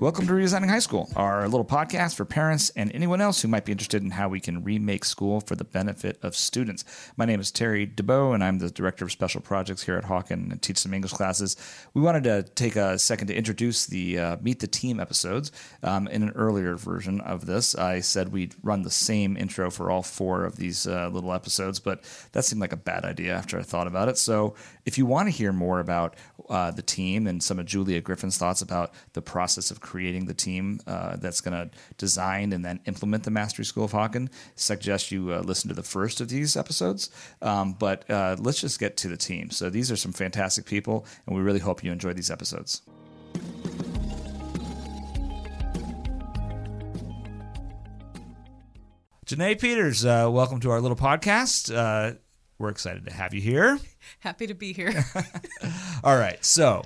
Welcome to Redesigning High School, our little podcast for parents and anyone else who might be interested in how we can remake school for the benefit of students. My name is Terry DeBow, and I'm the Director of Special Projects here at Hawken and teach some English classes. We wanted to take a second to introduce the uh, Meet the Team episodes. Um, in an earlier version of this, I said we'd run the same intro for all four of these uh, little episodes, but that seemed like a bad idea after I thought about it. So if you want to hear more about uh, the team and some of Julia Griffin's thoughts about the process of creating the team uh, that's going to design and then implement the Mastery School of Hawken, suggest you uh, listen to the first of these episodes. Um, but uh, let's just get to the team. So these are some fantastic people, and we really hope you enjoy these episodes. Janae Peters, uh, welcome to our little podcast. Uh, we're excited to have you here. Happy to be here. All right. So,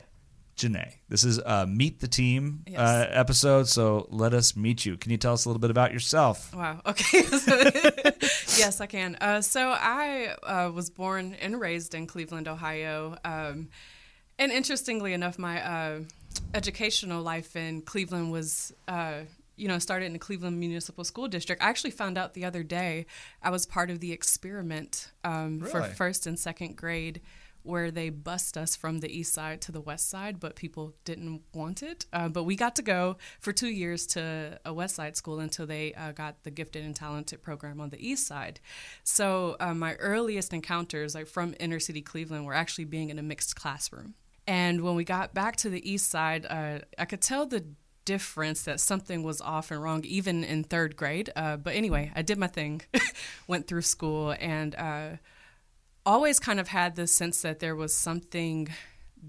Janae, this is a Meet the Team Yes. uh, episode. So, let us meet you. Can you tell us a little bit about yourself? wow. Okay. yes, I can. Uh, so I uh, was born and raised in Cleveland, Ohio. Um, and interestingly enough, my uh, educational life in Cleveland was. You know, started in the Cleveland Municipal School District. I actually found out the other day I was part of the experiment um, for first and second grade where they bussed us from the east side to the west side, but people didn't want it. Uh, but we got to go for two years to a west side school until they uh, got the gifted and talented program on the east side. So uh, my earliest encounters, like from inner city Cleveland, were actually being in a mixed classroom. And when we got back to the east side, uh, I could tell the difference that something was off and wrong even in third grade. Uh, but anyway i did my thing went through school and uh, always kind of had the sense that there was something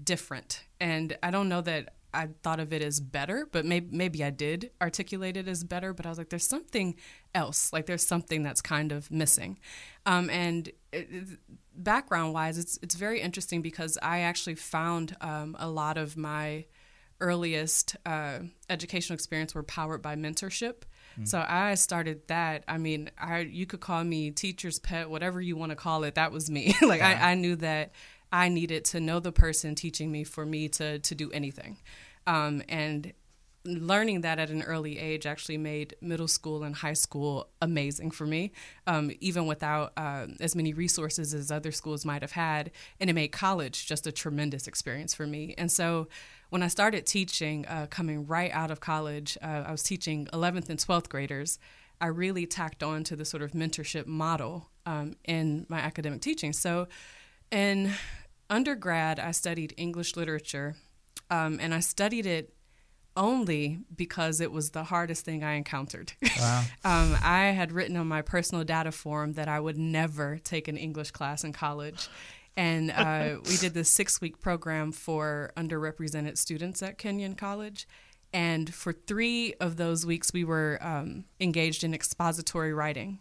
different. And i don't know that i thought of it as better but maybe, maybe i did articulate it as better but i was like there's something else like there's something that's kind of missing. Um, and it, it- background wise it's, it's very interesting because i actually found um, a lot of my earliest uh, educational experience were powered by mentorship. So I started that. I mean, I you could call me teacher's pet, whatever you want to call it. That was me. like I, I knew that I needed to know the person teaching me for me to to do anything, um, and learning that at an early age actually made middle school and high school amazing for me, um, even without uh, as many resources as other schools might have had. And it made college just a tremendous experience for me. And so when I started teaching, uh, coming right out of college, uh, I was teaching 11th and 12th graders. I really tacked on to the sort of mentorship model um, in my academic teaching. So in undergrad, I studied English literature, um, and I studied it only because it was the hardest thing I encountered. um, I had written on my personal data form that I would never take an English class in college. And uh, we did this six week program for underrepresented students at Kenyon College. And for three of those weeks, we were um, engaged in expository writing.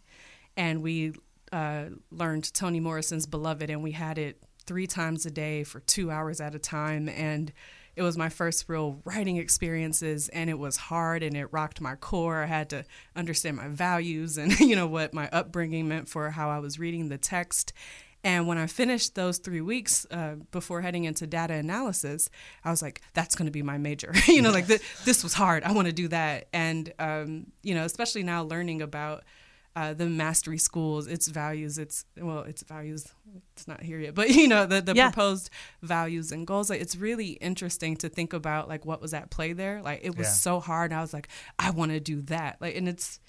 And we uh, learned Toni Morrison's Beloved, and we had it three times a day for two hours at a time. And it was my first real writing experiences, and it was hard and it rocked my core. I had to understand my values and, you know, what my upbringing meant for how I was reading the text. And when I finished those three weeks uh, before heading into data analysis, I was like, that's going to be my major. you know, like th- this was hard. I want to do that. And, um, you know, especially now learning about uh, the mastery schools, its values, its, well, its values, it's not here yet, but, you know, the, the Yeah. proposed values and goals. Like, it's really interesting to think about, like, what was at play there. Like, it was Yeah. so hard. I was like, I want to do that. Like, and it's,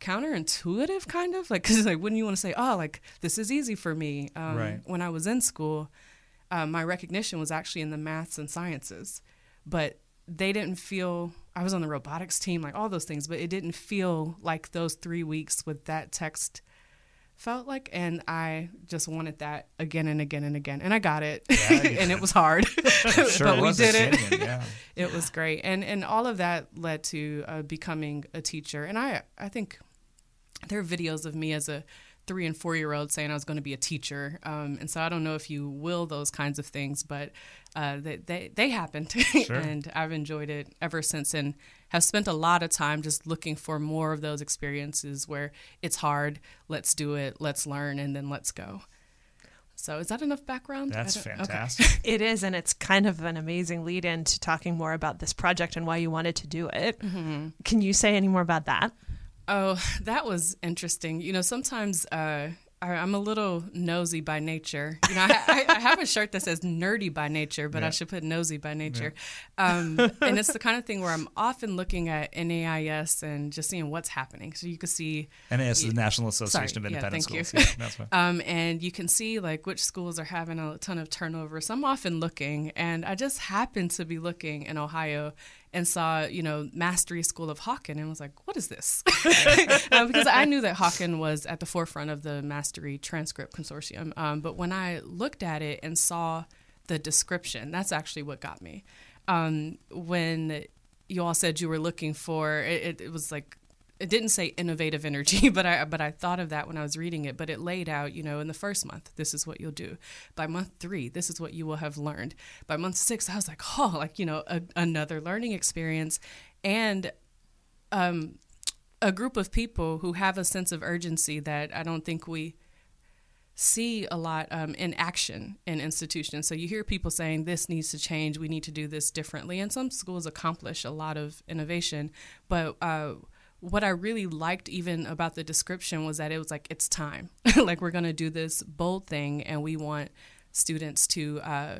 counterintuitive kind of like because like wouldn't you want to say oh like this is easy for me um, Right. when i was in school uh, my recognition was actually in the maths and sciences but they didn't feel i was on the robotics team like all those things but it didn't feel like those three weeks with that text felt like and i just wanted that again and again and again. And i got it. Yeah, and it was hard. Sure but we did it. yeah. it was great. And and all of that led to uh, becoming a teacher. And i i think there are videos of me as a three and four year old saying i was going to be a teacher. Um, and so i don't know if you will those kinds of things but uh, they, they, they happened. And i've enjoyed it ever since. And have spent a lot of time just looking for more of those experiences where it's hard let's do it let's learn and then let's go So is that enough background? That's I don't- okay. fantastic. It is, and it's kind of an amazing lead in to talking more about this project and why you wanted to do it. Can you say any more about that? Oh, that was interesting. You know, sometimes uh, I, I'm a little nosy by nature. You know, I, I, I have a shirt that says nerdy by nature, but Yeah. I should put nosy by nature. Um, and it's the kind of thing where I'm often looking at NAIS and just seeing what's happening. So you can see NAIS is the National Association Sorry. of Yeah, Independent you. Schools. Yeah, that's fine. Um, and you can see like which schools are having a ton of turnover. So I'm often looking, and I just happened to be looking in Ohio and saw, you know, Mastery School of Hawken and was like, what is this? Uh, because I knew that Hawken was at the forefront of the Mastery Transcript Consortium. Um, but when I looked at it and saw the description, that's actually what got me. Um, when you all said you were looking for, it, it was like it didn't say innovative energy, but I but I thought of that when I was reading it. But it laid out, you know, in the first month, this is what you'll do. By month three, this is what you will have learned. By month six, I was like, oh, like you know, a, another learning experience, and um, a group of people who have a sense of urgency that I don't think we see a lot um, in action in institutions. So you hear people saying this needs to change, we need to do this differently, and some schools accomplish a lot of innovation. But uh, what I really liked even about the description was that it was like it's time, like we're going to do this bold thing, and we want students to. Uh,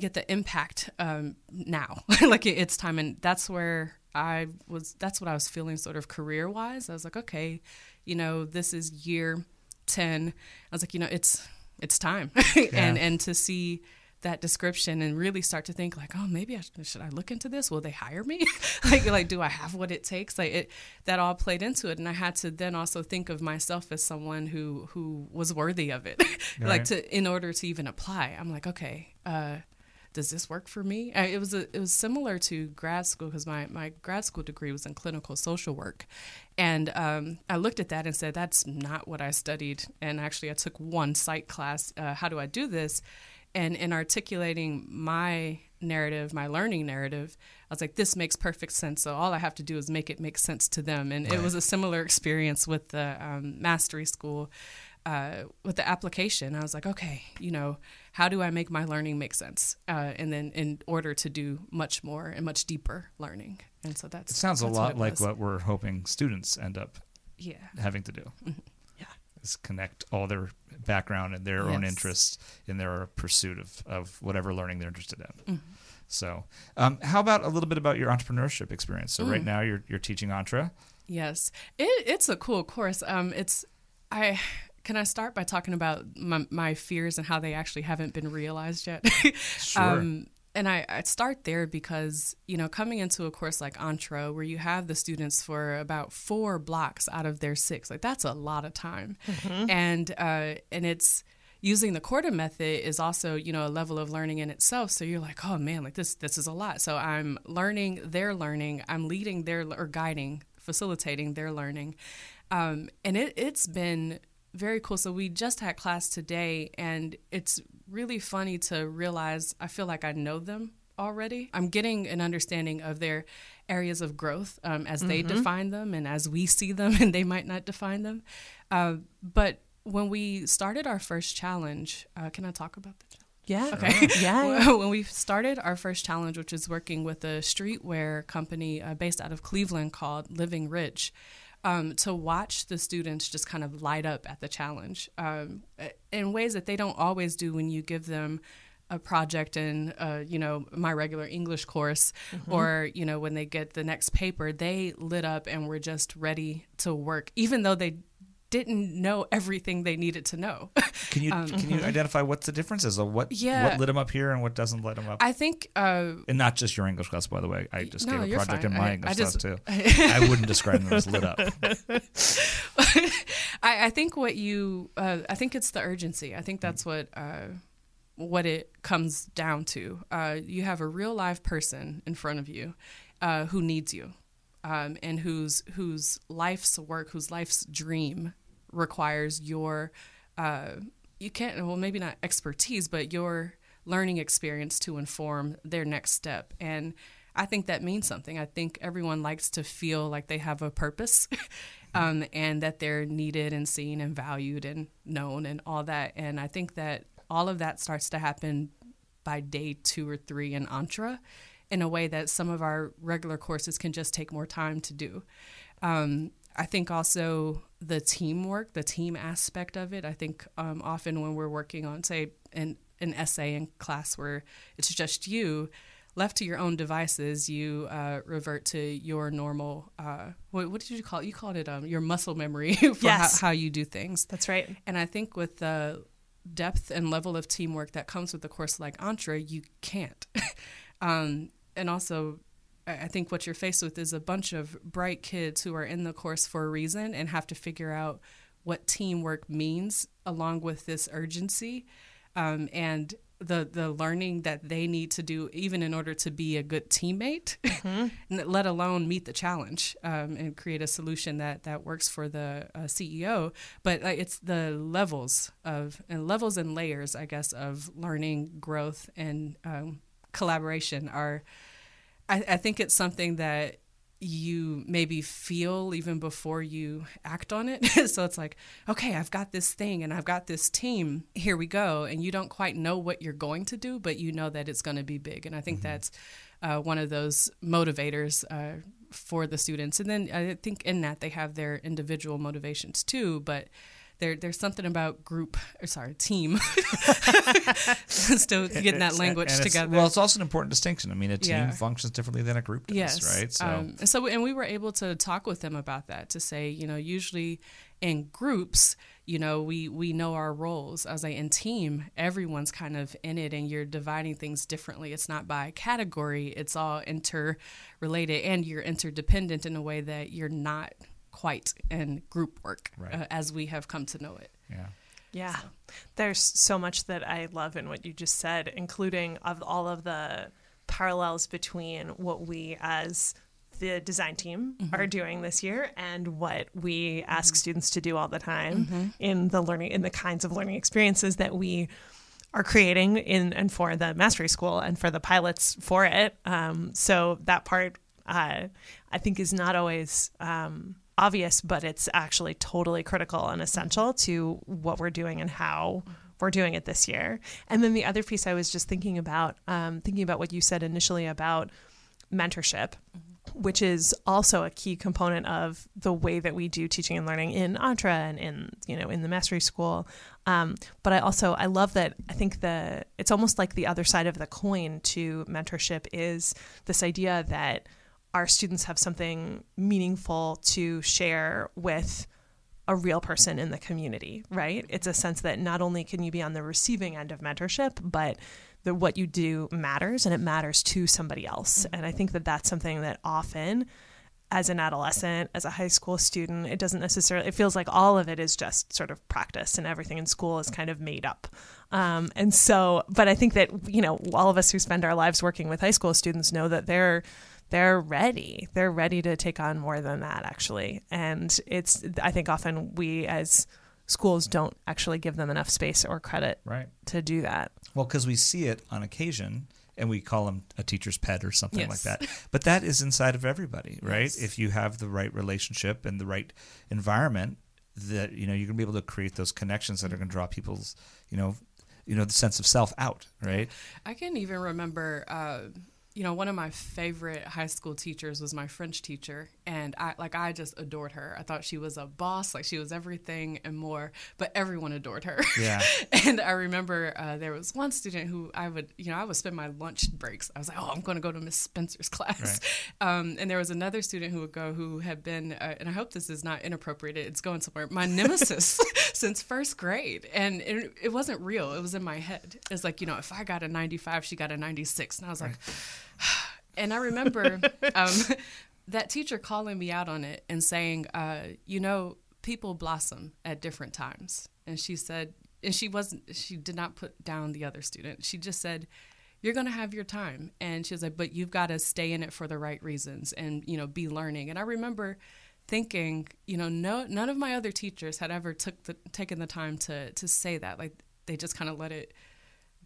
get the impact um, now. Like it, it's time. And that's where i was that's what i was feeling sort of career wise i was like okay you know this is year 10 i was like you know it's it's time. And and to see that description and really start to think like oh maybe I should, should i look into this will they hire me like like do i have what it takes like it that all played into it and i had to then also think of myself as someone who who was worthy of it Right. like to in order to even apply i'm like okay uh does this work for me? Uh, It was a, it was similar to grad school because my, my grad school degree was in clinical social work, and um, I looked at that and said that's not what I studied. And actually, I took one psych class. Uh, how do I do this? And in articulating my narrative, my learning narrative, I was like, this makes perfect sense. So all I have to do is make it make sense to them. And it was a similar experience with the um, mastery school. Uh, with the application, I was like, okay, you know, how do I make my learning make sense? Uh, and then in order to do much more and much deeper learning. And so that's It sounds a lot it like was. what we're hoping students end up yeah. having to do. Yeah. Is connect all their background and their own interests in their pursuit of, of whatever learning they're interested in. Mm-hmm. So, um, how about a little bit about your entrepreneurship experience? So, Mm. right now you're you're teaching Entre. Yes, it, it's a cool course. Um, it's I can I start by talking about my, my fears and how they actually haven't been realized yet. Sure. Um, and I, I start there because you know coming into a course like Entre, where you have the students for about four blocks out of their six, like that's a lot of time, and uh, and it's using the Corda method is also you know a level of learning in itself. So you're like, oh man, like this this is a lot. So I'm learning their learning, I'm leading their or guiding, facilitating their learning, um, and it it's been very cool. So we just had class today, and it's really funny to realize I feel like I know them already. I'm getting an understanding of their areas of growth um, as they define them and as we see them, and they might not define them. Uh, but when we started our first challenge, uh, can I talk about the challenge? Yeah. Okay. Yeah. yeah. when we started our first challenge, which is working with a streetwear company uh, based out of Cleveland called Living Rich, um, to watch the students just kind of light up at the challenge um, in ways that they don't always do when you give them a project in uh, you know my regular english course or you know when they get the next paper they lit up and were just ready to work even though they didn't know everything they needed to know Can you can you identify what's the differences of what Um, Yeah. what lit them up here and what doesn't light them up? i think uh, and not just your English class, by the way. I just No, gave a project fine. in my I- English I just- class too. I wouldn't describe them as lit up. I, I think what you, uh, I think it's the urgency. I think that's what uh, what it comes down to. Uh, you have a real live person in front of you uh, who needs you, um, and whose whose life's work, whose life's dream requires your. Uh, you can't well maybe not expertise, but your learning experience to inform their next step and. I think that means something. I think everyone likes to feel like they have a purpose. Um, and that they're needed and seen and valued and known and all that. And I think that all of that starts to happen by day two or three in Entre in a way that some of our regular courses can just take more time to do. Um, I think also the teamwork, the team aspect of it. I think um, often when we're working on, say, an, an essay in class where it's just you, left to your own devices, you uh, revert to your normal. Uh, what, what, did you call it? You called it um, your muscle memory for yes. how, how, you do things. That's right. And I think with the depth and level of teamwork that comes with a course like Entre, you can't. um, and also, I think what you're faced with is a bunch of bright kids who are in the course for a reason and have to figure out what teamwork means along with this urgency. Um, and the the learning that they need to do even in order to be a good teammate mm-hmm. let alone meet the challenge um, and create a solution that that works for the uh, ceo but uh, it's the levels of and levels and layers i guess of learning growth and um, collaboration are I, I think it's something that you maybe feel even before you act on it. so it's like, okay, I've got this thing and I've got this team. Here we go. And you don't quite know what you're going to do, but you know that it's going to be big. And I think mm-hmm. that's uh, one of those motivators uh, for the students. And then I think in that they have their individual motivations too, but there there's something about group or sorry team. Still getting that language and together. well it's also an important distinction. I mean a team yeah. functions differently than a group does yes. right? So um, and so and we were able to talk with them about that to say you know usually in groups you know we we know our roles as a in team everyone's kind of in it and you're dividing things differently. It's not by category. It's all interrelated and you're interdependent in a way that you're not quite in group work right. uh, as we have come to know it. Yeah. Yeah. So. There's so much that I love in what you just said, including of all of the parallels between what we as the design team mm-hmm. are doing this year and what we ask mm-hmm. students to do all the time mm-hmm. in the learning in the kinds of learning experiences that we are creating in and for the mastery school and for the pilots for it. Um, so that part uh, I think is not always um, obvious, but it's actually totally critical and essential to what we're doing and how we're doing it this year. And then the other piece I was just thinking about, um, thinking about what you said initially about mentorship. Which is also a key component of the way that we do teaching and learning in Entre and in you know in the mastery school. Um, but I also I love that I think the it's almost like the other side of the coin to mentorship is this idea that our students have something meaningful to share with a real person in the community, right? It's a sense that not only can you be on the receiving end of mentorship, but that what you do matters and it matters to somebody else. And I think that that's something that often as an adolescent, as a high school student, it doesn't necessarily, it feels like all of it is just sort of practice and everything in school is kind of made up. Um, and so, but I think that, you know, all of us who spend our lives working with high school students know that they're, they're ready. They're ready to take on more than that, actually. And it's, I think, often we as schools don't actually give them enough space or credit right. to do that. Well, because we see it on occasion and we call them a teacher's pet or something yes. like that. But that is inside of everybody, right? Yes. If you have the right relationship and the right environment, that you know you're gonna be able to create those connections that are gonna draw people's you know you know the sense of self out, right? I can even remember. Uh, you know, one of my favorite high school teachers was my French teacher, and I like I just adored her. I thought she was a boss, like she was everything and more. But everyone adored her. Yeah. and I remember uh, there was one student who I would, you know, I would spend my lunch breaks. I was like, oh, I'm going to go to Miss Spencer's class. Right. Um, and there was another student who would go who had been, uh, and I hope this is not inappropriate. It's going somewhere. My nemesis since first grade, and it, it, wasn't real. It was in my head. It's like you know, if I got a 95, she got a 96, and I was right. like and I remember um, that teacher calling me out on it and saying, uh, you know, people blossom at different times. And she said, and she wasn't, she did not put down the other student. She just said, you're going to have your time. And she was like, but you've got to stay in it for the right reasons and, you know, be learning. And I remember thinking, you know, no, none of my other teachers had ever took the, taken the time to, to say that. Like they just kind of let it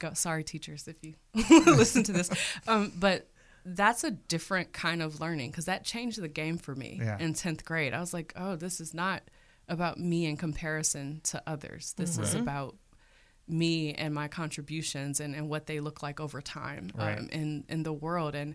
go. Sorry, teachers, if you listen to this. Um, but that's a different kind of learning because that changed the game for me Yeah. in 10th grade. I was like, oh, this is not about me in comparison to others. This is about me and my contributions and, and what they look like over time Right. um, in, in the world. And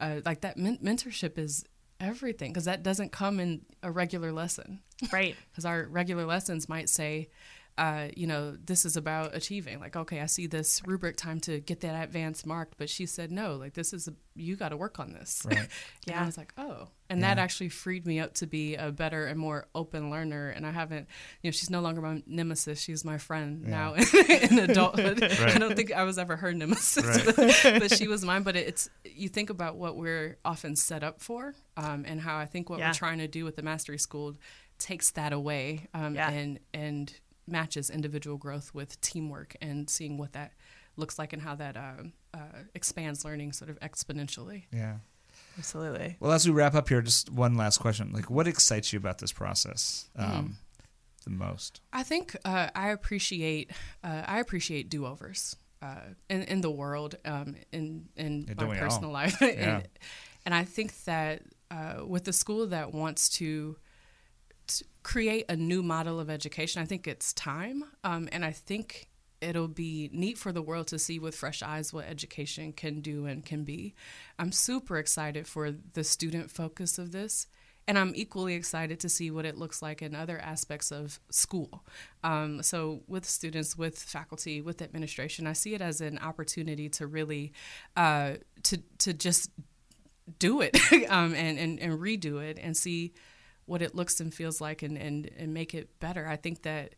uh, like that men- mentorship is everything because that doesn't come in a regular lesson Right. because our regular lessons might say uh, you know this is about achieving. Like okay i see this rubric time to get that advanced marked but she said no like this is a, you got to work on this. Right. and Yeah. i was like oh. And that actually freed me up to be a better and more open learner. And i haven't you know she's no longer my nemesis. She's my friend now in adulthood. I don't think i was ever her nemesis Right. but she was mine. But it's you think about what we're often set up for um, and how i think what Yeah. we're trying to do with the mastery school takes that away um, Yeah. and and matches individual growth with teamwork and seeing what that looks like and how that um, uh, expands learning sort of exponentially. Yeah. Absolutely. Well, as we wrap up here, just one last question. Like, what excites you about this process um, the most? I think uh, I appreciate uh, I appreciate do overs uh, in in the world um, in in Yeah, my we all? personal life, Yeah. and, and I think that uh, with a school that wants to, to create a new model of education, I think it's time, um, and I think it'll be neat for the world to see with fresh eyes what education can do and can be. I'm super excited for the student focus of this. And I'm equally excited to see what it looks like in other aspects of school. Um, so, with students, with faculty, with administration, I see it as an opportunity to really uh, to to just do it um, and, and and redo it and see what it looks and feels like and and, and make it better. I think that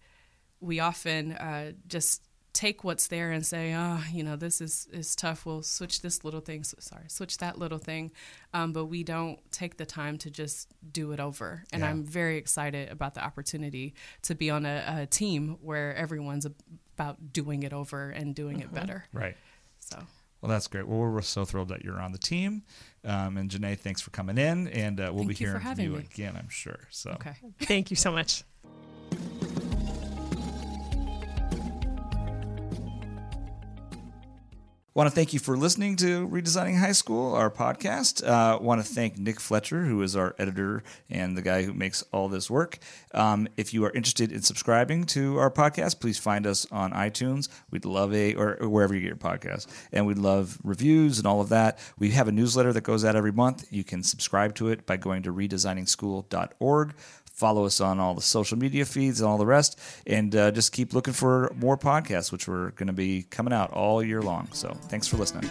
we often uh, just take what's there and say, oh, you know, this is, is tough. We'll switch this little thing. Sorry, switch that little thing. Um, but we don't take the time to just do it over. And Yeah. I'm very excited about the opportunity to be on a, a team where everyone's about doing it over and doing it better. Right. So. Well, that's great. Well, we're so thrilled that you're on the team. Um, and Janae, thanks for coming in. And uh, we'll Thank be you hearing from you me. again, I'm sure. So, Okay. Thank you so much. Want to thank you for listening to Redesigning High School, our podcast. Uh, Want to thank Nick Fletcher, who is our editor and the guy who makes all this work. Um, if you are interested in subscribing to our podcast, please find us on iTunes. We'd love a or, or wherever you get your podcast, and we'd love reviews and all of that. We have a newsletter that goes out every month. You can subscribe to it by going to redesigningschool.org. Follow us on all the social media feeds and all the rest, and uh, just keep looking for more podcasts, which we're going to be coming out all year long. So, thanks for listening.